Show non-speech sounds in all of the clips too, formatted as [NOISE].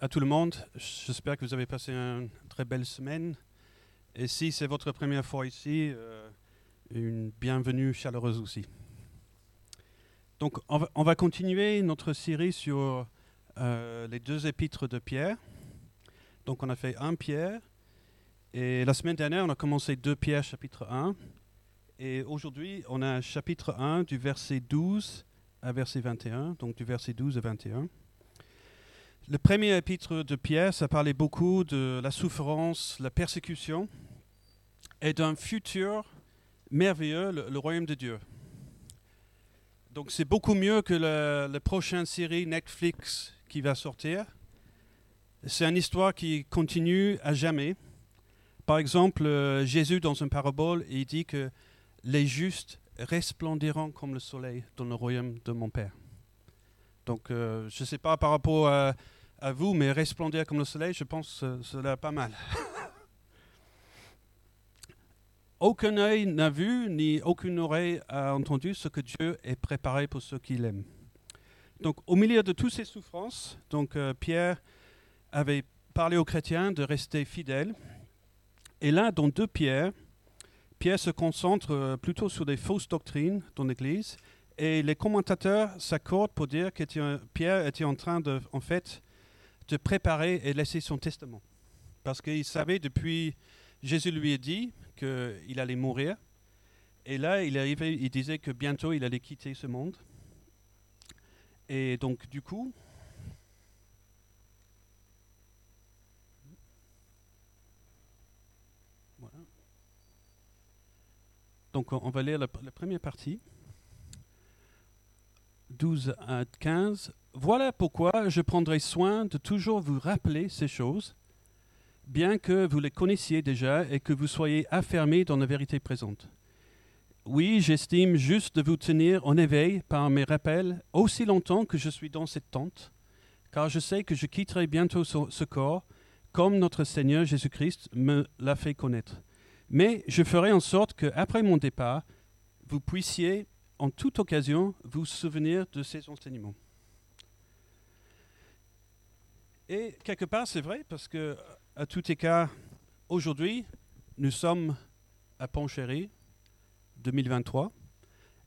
à tout le monde. J'espère que vous avez passé une très belle semaine. Et si c'est votre première fois ici, euh, une bienvenue chaleureuse aussi. Donc, on va, continuer notre série sur euh, les deux épîtres de Pierre. Donc, on a fait un Pierre. Et la semaine dernière, on a commencé deux Pierre, chapitre 1. Et aujourd'hui, on a chapitre 1 du verset 12 à verset 21. Donc, du verset 12 à 21. Le premier épître de Pierre, ça parlait beaucoup de la souffrance, la persécution et d'un futur merveilleux, le, royaume de Dieu. Donc c'est beaucoup mieux que la, prochaine série Netflix qui va sortir. C'est une histoire qui continue à jamais. Par exemple, euh, Jésus dans une parabole, il dit que les justes resplendiront comme le soleil dans le royaume de mon Père. Donc euh, je ne sais pas par rapport à à vous, mais resplendir comme le soleil, je pense que cela pas mal. [LAUGHS] Aucun œil n'a vu, ni aucune oreille a entendu ce que Dieu est préparé pour ceux qui l'aiment. Donc, au milieu de toutes ces souffrances, donc euh, Pierre avait parlé aux chrétiens de rester fidèles. Et là, dans deux Pierre, Pierre se concentre euh, plutôt sur des fausses doctrines dans l'Église, et les commentateurs s'accordent pour dire que Pierre était en train de, en fait, de préparer et laisser son testament. Parce qu'il savait depuis, Jésus lui a dit qu'il allait mourir. Et là, il, arrivait, il disait que bientôt il allait quitter ce monde. Et donc, du coup, voilà. Donc, on va lire la, la première partie. 12 à 15. Voilà pourquoi je prendrai soin de toujours vous rappeler ces choses, bien que vous les connaissiez déjà et que vous soyez affermés dans la vérité présente. Oui, j'estime juste de vous tenir en éveil par mes rappels aussi longtemps que je suis dans cette tente, car je sais que je quitterai bientôt ce corps, comme notre Seigneur Jésus-Christ me l'a fait connaître. Mais je ferai en sorte qu'après mon départ, vous puissiez en toute occasion vous souvenir de ces enseignements. Et quelque part, c'est vrai, parce que, à tout écart, aujourd'hui, nous sommes à Ponchéry, 2023,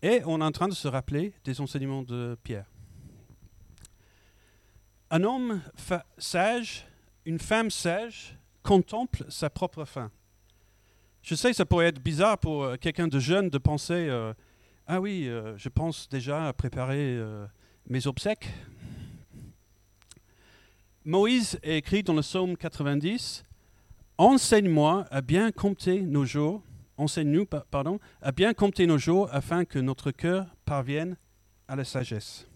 et on est en train de se rappeler des enseignements de Pierre. Un homme sage, une femme sage, contemple sa propre fin. Je sais, ça pourrait être bizarre pour euh, quelqu'un de jeune de penser euh, Ah oui, euh, je pense déjà à préparer mes obsèques. Moïse a écrit dans le psaume 90 Enseigne-moi à bien compter nos jours, enseigne-nous, pardon, à bien compter nos jours afin que notre cœur parvienne à la sagesse.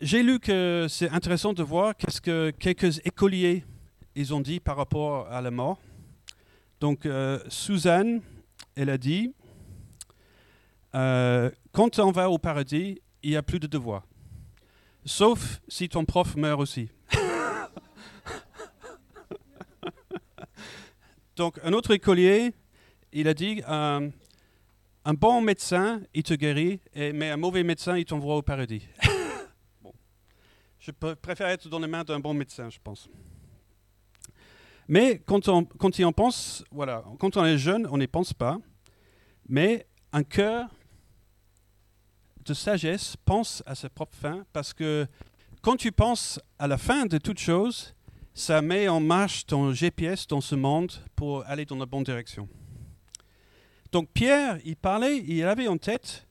J'ai lu que c'est intéressant de voir qu'est-ce que quelques écoliers ils ont dit par rapport à la mort. Donc, euh, Suzanne, elle a dit euh, Quand on va au paradis, il n'y a plus de devoirs. Sauf si ton prof meurt aussi. Donc, un autre écolier, il a dit euh, un bon médecin, il te guérit, mais un mauvais médecin, il t'envoie au paradis. [LAUGHS] Je préfère être dans les mains d'un bon médecin, je pense. Mais quand on, quand on pense, voilà, quand on est jeune, on n'y pense pas. Mais un cœur de sagesse pense à sa propre fin parce que quand tu penses à la fin de toute chose, ça met en marche ton GPS dans ce monde pour aller dans la bonne direction. Donc Pierre, il parlait, il avait en tête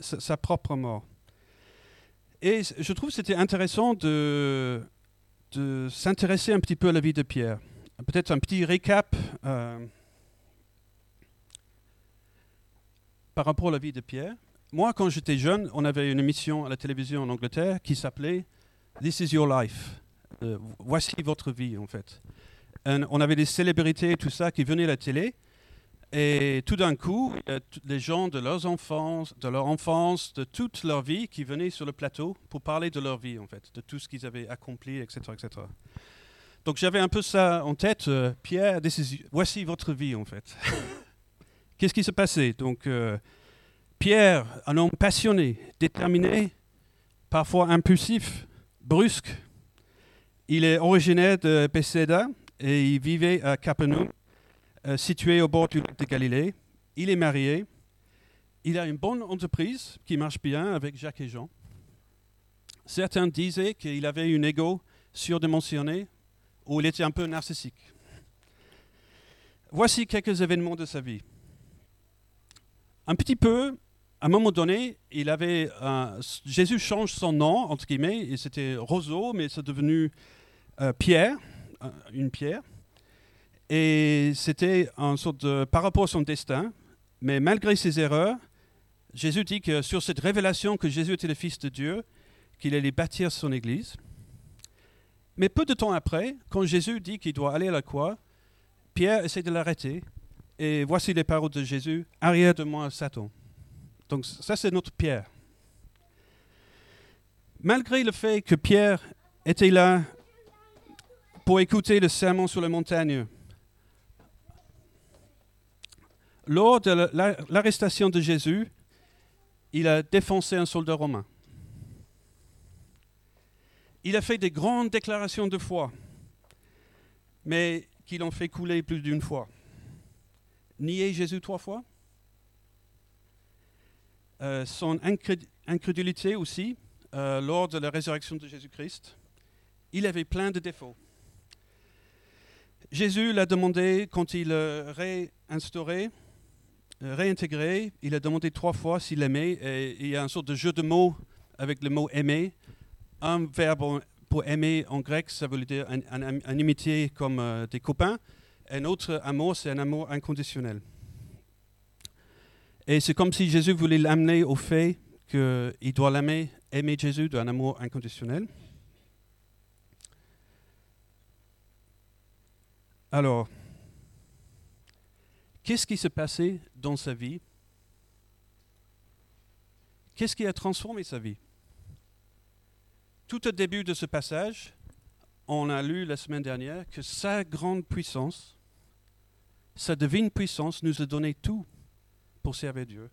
sa, propre mort. Et je trouve que c'était intéressant de, de s'intéresser un petit peu à la vie de Pierre. Peut-être un petit récap euh, par rapport à la vie de Pierre moi, quand j'étais jeune, on avait une émission à la télévision en Angleterre qui s'appelait This is Your Life. Euh, voici votre vie, en fait. on avait des célébrités tout ça qui venaient à la télé. Et tout d'un coup, les gens de, leurs enfance, de leur enfance, de toute leur vie, qui venaient sur le plateau pour parler de leur vie, en fait, de tout ce qu'ils avaient accompli, etc. etc. Donc j'avais un peu ça en tête. Euh, Pierre, voici votre vie, en fait. [LAUGHS] Qu'est-ce qui s'est passé Donc, euh, Pierre, un homme passionné, déterminé, parfois impulsif, brusque, Il est originaire de Bethsaida et il vivait à Capernaum, euh, situé au bord du lac de Galilée. Il est marié. Il a une bonne entreprise qui marche bien avec Jacques et Jean. Certains disaient qu'il avait un ego surdimensionné ou il était un peu narcissique. Voici quelques événements de sa vie. Un petit peu, à un moment donné, il avait Jésus change son nom entre guillemets, et c'était Roseau, mais c'est devenu euh, Pierre, euh, une pierre. Et c'était un sorte de par rapport à son destin, mais malgré ses erreurs, Jésus dit que sur cette révélation que Jésus était le Fils de Dieu, qu'il allait bâtir son Église. Mais peu de temps après, quand Jésus dit qu'il doit aller à la croix, Pierre essaie de l'arrêter. Et voici les paroles de Jésus, arrière de moi, Satan. Donc ça, c'est notre Pierre. Malgré le fait que Pierre était là pour écouter le sermon sur la montagne, lors de l'arrestation de Jésus, il a défoncé un soldat romain. Il a fait des grandes déclarations de foi, mais qui l'ont fait couler plus d'une fois. Nier Jésus trois fois? Euh, son incrédulité aussi, euh, lors de la résurrection de Jésus-Christ. Il avait plein de défauts. Jésus l'a demandé quand il l'a réinstauré, euh, réintégré, il a demandé trois fois s'il aimait, il y a un sorte de jeu de mots avec le mot aimer. Un verbe pour aimer en grec, ça veut dire un, amitié comme des copains. Un autre amour, c'est un amour inconditionnel. Et c'est comme si Jésus voulait l'amener au fait qu'il doit l'aimer, aimer Jésus d'un amour inconditionnel. Alors, qu'est-ce qui s'est passé dans sa vie? Qu'est-ce qui a transformé sa vie? Tout au début de ce passage, on a lu la semaine dernière que sa grande puissance, sa divine puissance nous a donné tout pour servir Dieu.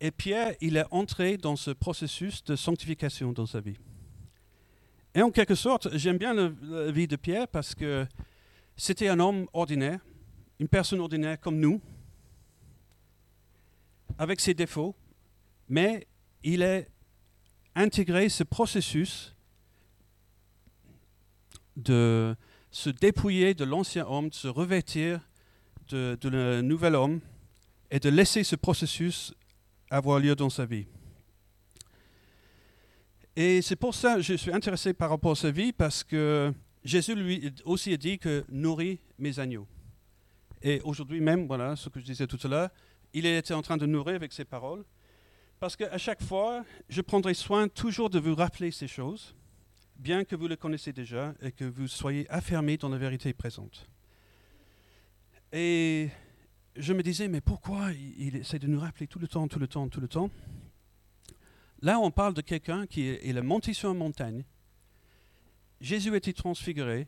Et Pierre, il est entré dans ce processus de sanctification dans sa vie. Et en quelque sorte, j'aime bien la vie de Pierre parce que c'était un homme ordinaire, une personne ordinaire comme nous, avec ses défauts, mais il est intégrer ce processus de se dépouiller de l'ancien homme, de se revêtir de, le nouvel homme et de laisser ce processus avoir lieu dans sa vie. Et c'est pour ça que je suis intéressé par rapport à sa vie, parce que Jésus lui aussi a dit que nourrit mes agneaux. Et aujourd'hui même, voilà ce que je disais tout à l'heure, il était en train de nourrir avec ses paroles. Parce qu'à chaque fois, je prendrai soin toujours de vous rappeler ces choses, bien que vous les connaissez déjà et que vous soyez affirmés dans la vérité présente. Et je me disais, mais pourquoi il essaie de nous rappeler tout le temps, tout le temps, tout le temps? Là, on parle de quelqu'un qui est, monté sur une montagne. Jésus était transfiguré.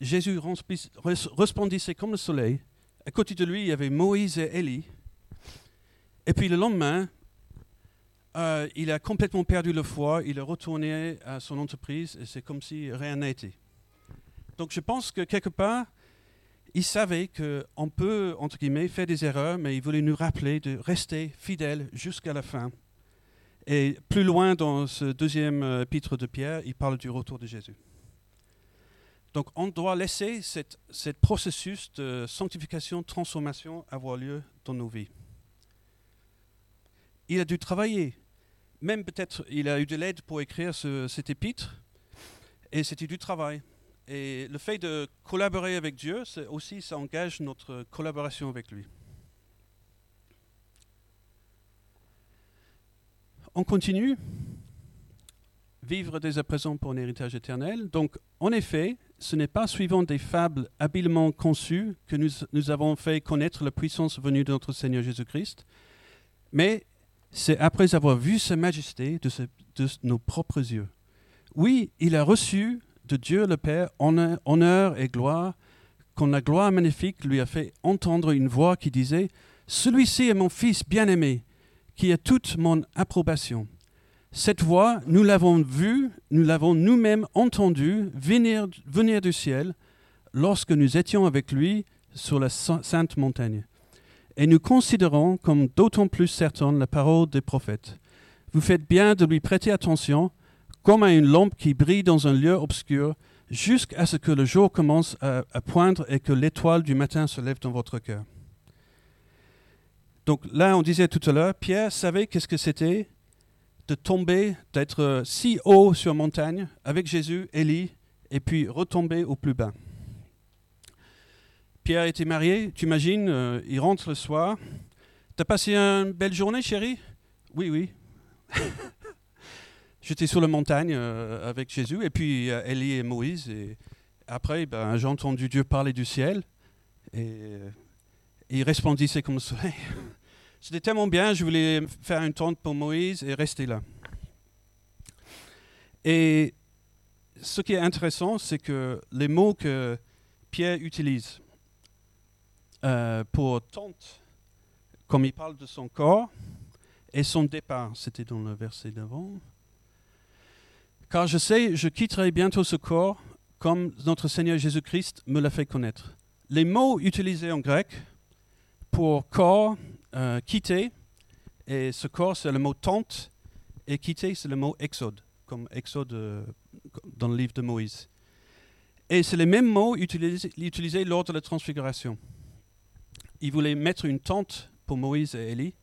Jésus resplendissait comme le soleil. À côté de lui, il y avait Moïse et Élie. Et puis le lendemain, euh, il a complètement perdu le foi, il est retourné à son entreprise et c'est comme si rien n'était. Donc je pense que quelque part, il savait qu'on peut, entre guillemets, faire des erreurs, mais il voulait nous rappeler de rester fidèle jusqu'à la fin. Et plus loin dans ce deuxième euh, épître de Pierre, il parle du retour de Jésus. Donc on doit laisser ce processus de sanctification, transformation avoir lieu dans nos vies. Il a dû travailler même peut-être il a eu de l'aide pour écrire cet épître, et c'était du travail. Et le fait de collaborer avec Dieu, c'est aussi, ça engage notre collaboration avec lui. On continue. Vivre dès à présent pour un héritage éternel. Donc, en effet, ce n'est pas suivant des fables habilement conçues que nous, nous avons fait connaître la puissance venue de notre Seigneur Jésus-Christ, mais c'est après avoir vu sa majesté de, nos propres yeux. Oui, il a reçu de Dieu le Père honneur, et gloire, quand la gloire magnifique lui a fait entendre une voix qui disait, Celui-ci est mon Fils bien-aimé, qui a toute mon approbation. Cette voix, nous l'avons vue, nous l'avons nous-mêmes entendue venir, venir du ciel lorsque nous étions avec lui sur la sainte montagne. Et nous considérons comme d'autant plus certaine la parole des prophètes. Vous faites bien de lui prêter attention, comme à une lampe qui brille dans un lieu obscur, jusqu'à ce que le jour commence à, poindre et que l'étoile du matin se lève dans votre cœur. Donc là, on disait tout à l'heure, Pierre savait qu'est-ce que c'était de tomber, d'être si haut sur montagne avec Jésus, Élie, et puis retomber au plus bas. Pierre était marié, tu imagines, euh, il rentre le soir. T'as passé une belle journée, chérie? Oui, oui. [LAUGHS] J'étais sur la montagne euh, avec Jésus, et puis euh, Élie et Moïse. Et après, ben, j'ai entendu Dieu parler du ciel, et il resplendissait comme le [LAUGHS] soleil. C'était tellement bien, je voulais faire une tente pour Moïse et rester là. Et ce qui est intéressant, c'est que les mots que Pierre utilise euh, pour tente, comme il parle de son corps, et son départ, c'était dans le verset d'avant. Car je sais, je quitterai bientôt ce corps, comme notre Seigneur Jésus-Christ me l'a fait connaître. Les mots utilisés en grec pour corps euh, quitter, et ce corps, c'est le mot tente, et quitter, c'est le mot exode, comme exode euh, dans le livre de Moïse. Et c'est les mêmes mots utilisés, lors de la transfiguration. Il voulait mettre une tente pour Moïse et Élie,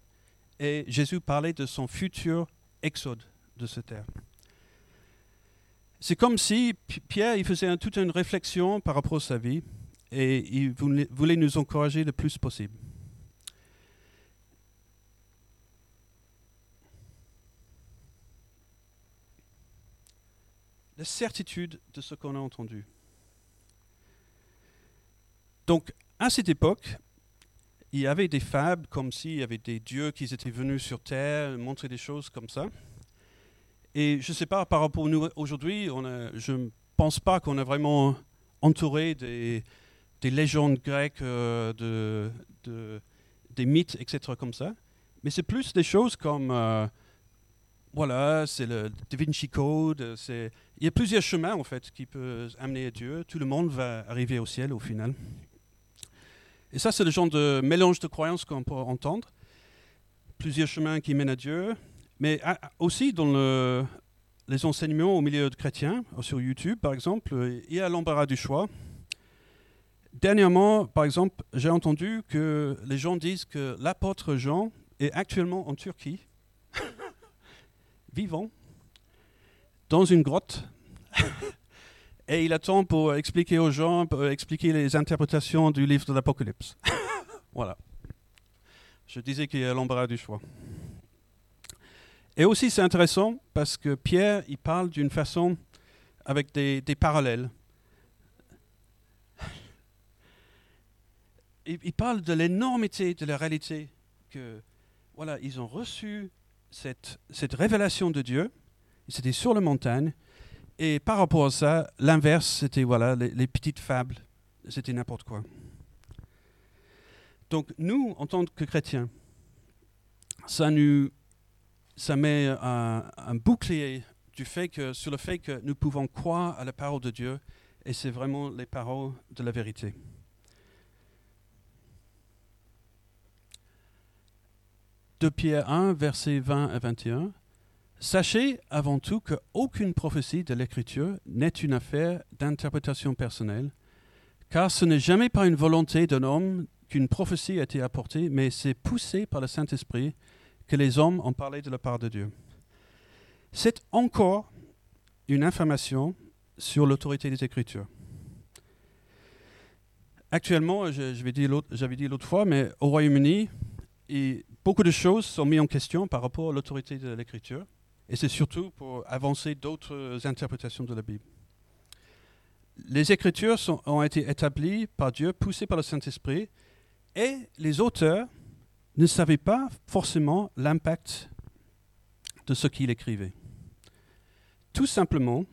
et Jésus parlait de son futur exode de cette terre. C'est comme si Pierre il faisait toute une réflexion par rapport à sa vie et il voulait nous encourager le plus possible. la certitude de ce qu'on a entendu. Donc, à cette époque, il y avait des fables comme s'il y avait des dieux qui étaient venus sur Terre, montrer des choses comme ça. Et je ne sais pas, par rapport à nous aujourd'hui, je ne pense pas qu'on a vraiment entouré des, légendes grecques, euh, de, des mythes, etc. comme ça. Mais c'est plus des choses comme euh, voilà, c'est le Da Vinci Code. Il y a plusieurs chemins en fait qui peuvent amener à Dieu. Tout le monde va arriver au ciel au final. Et ça, c'est le genre de mélange de croyances qu'on peut entendre. Plusieurs chemins qui mènent à Dieu, mais aussi dans le, les enseignements au milieu de chrétiens, sur YouTube par exemple, il y a l'embarras du choix. Dernièrement, par exemple, j'ai entendu que les gens disent que l'apôtre Jean est actuellement en Turquie [LAUGHS] vivant dans une grotte [LAUGHS] et il attend pour expliquer aux gens, pour expliquer les interprétations du livre de l'Apocalypse. [LAUGHS] voilà. Je disais qu'il y a l'embarras du choix. Et aussi, c'est intéressant parce que Pierre, il parle d'une façon avec des, parallèles. Il, il, parle de l'énormité de la réalité que, voilà, ils ont reçu cette, cette révélation de Dieu, c'était sur la montagne, et par rapport à ça, l'inverse, c'était voilà, les, petites fables, c'était n'importe quoi. Donc nous, en tant que chrétiens, ça nous ça met un, bouclier du fait que, sur le fait que nous pouvons croire à la parole de Dieu, et c'est vraiment les paroles de la vérité. 2 Pierre 1, versets 20 à 21. Sachez avant tout qu'aucune prophétie de l'Écriture n'est une affaire d'interprétation personnelle, car ce n'est jamais par une volonté d'un homme qu'une prophétie a été apportée, mais c'est poussé par le Saint-Esprit que les hommes ont parlé de la part de Dieu. C'est encore une information sur l'autorité des Écritures. Actuellement, j'avais dit l'autre fois, mais au Royaume-Uni, beaucoup de choses sont mises en question par rapport à l'autorité de l'écriture, et c'est surtout pour avancer d'autres interprétations de la Bible. Les écritures ont été établies par Dieu, poussées par le Saint-Esprit, et les auteurs ne savaient pas forcément l'impact de ce qu'il écrivait. Tout simplement,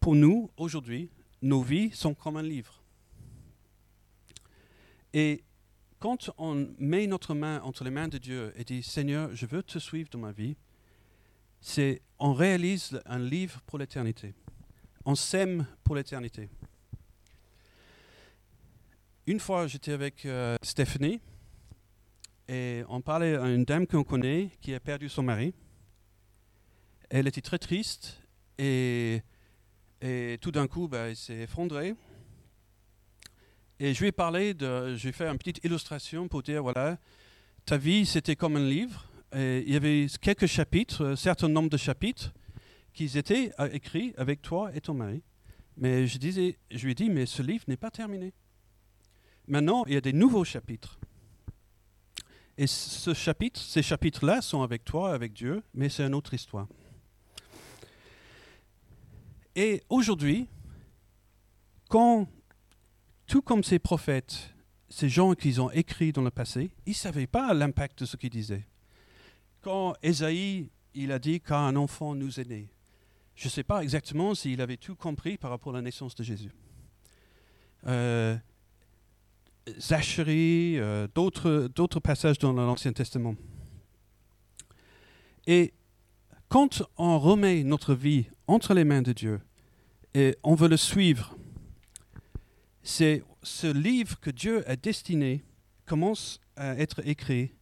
pour nous, aujourd'hui, nos vies sont comme un livre. Et quand on met notre main entre les mains de Dieu et dit Seigneur, je veux te suivre dans ma vie, c'est on réalise un livre pour l'éternité. On sème pour l'éternité. Une fois, j'étais avec euh, Stéphanie et on parlait à une dame qu'on connaît qui a perdu son mari. Elle était très triste et, et tout d'un coup, bah, elle s'est effondrée. Et je lui ai parlé, de, j'ai fait une petite illustration pour dire voilà, ta vie c'était comme un livre. Et il y avait quelques chapitres, un certain nombre de chapitres qui étaient euh, écrits avec toi et ton mari. Mais je, disais, je lui ai dit, mais ce livre n'est pas terminé. Maintenant, il y a des nouveaux chapitres. Et ce chapitre, ces chapitres-là sont avec toi, avec Dieu, mais c'est une autre histoire. Et aujourd'hui, quand, tout comme ces prophètes, ces gens qu'ils ont écrits dans le passé, ils ne savaient pas l'impact de ce qu'ils disaient. Quand Esaïe, il a dit qu'un enfant nous est né, je ne sais pas exactement s'il avait tout compris par rapport à la naissance de Jésus. Euh, Zacharie, euh, d'autres passages dans l'Ancien Testament. Et quand on remet notre vie entre les mains de Dieu et on veut le suivre, c'est ce livre que Dieu a destiné commence à être écrit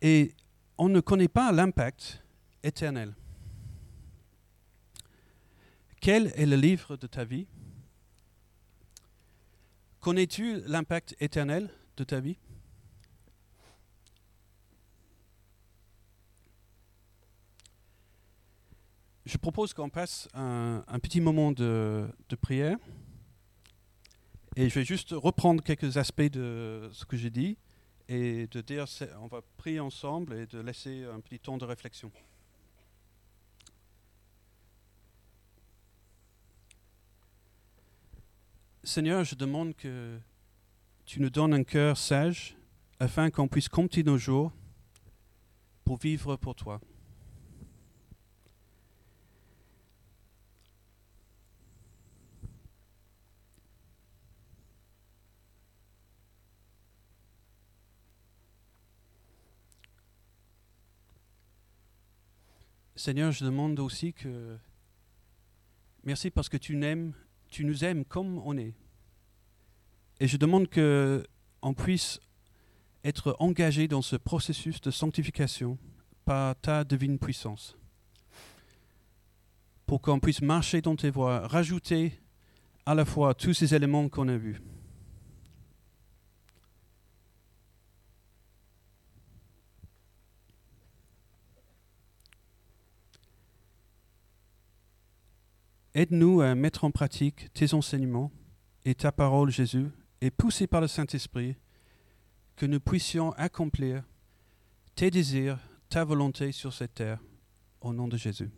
et on ne connaît pas l'impact éternel. Quel est le livre de ta vie? Connais-tu l'impact éternel de ta vie? Je propose qu'on passe un, petit moment de, prière. Et je vais juste reprendre quelques aspects de ce que j'ai dit et de dire, on va prier ensemble et de laisser un petit temps de réflexion. Seigneur, je demande que tu nous donnes un cœur sage afin qu'on puisse compter nos jours pour vivre pour toi. Seigneur, je demande aussi que merci parce que tu n'aimes tu nous aimes comme on est. Et je demande qu'on puisse être engagé dans ce processus de sanctification par ta divine puissance. Pour qu'on puisse marcher dans tes voies, rajouter à la fois tous ces éléments qu'on a vus. Aide-nous à mettre en pratique tes enseignements et ta parole, Jésus, et poussé par le Saint-Esprit, que nous puissions accomplir tes désirs, ta volonté sur cette terre, au nom de Jésus.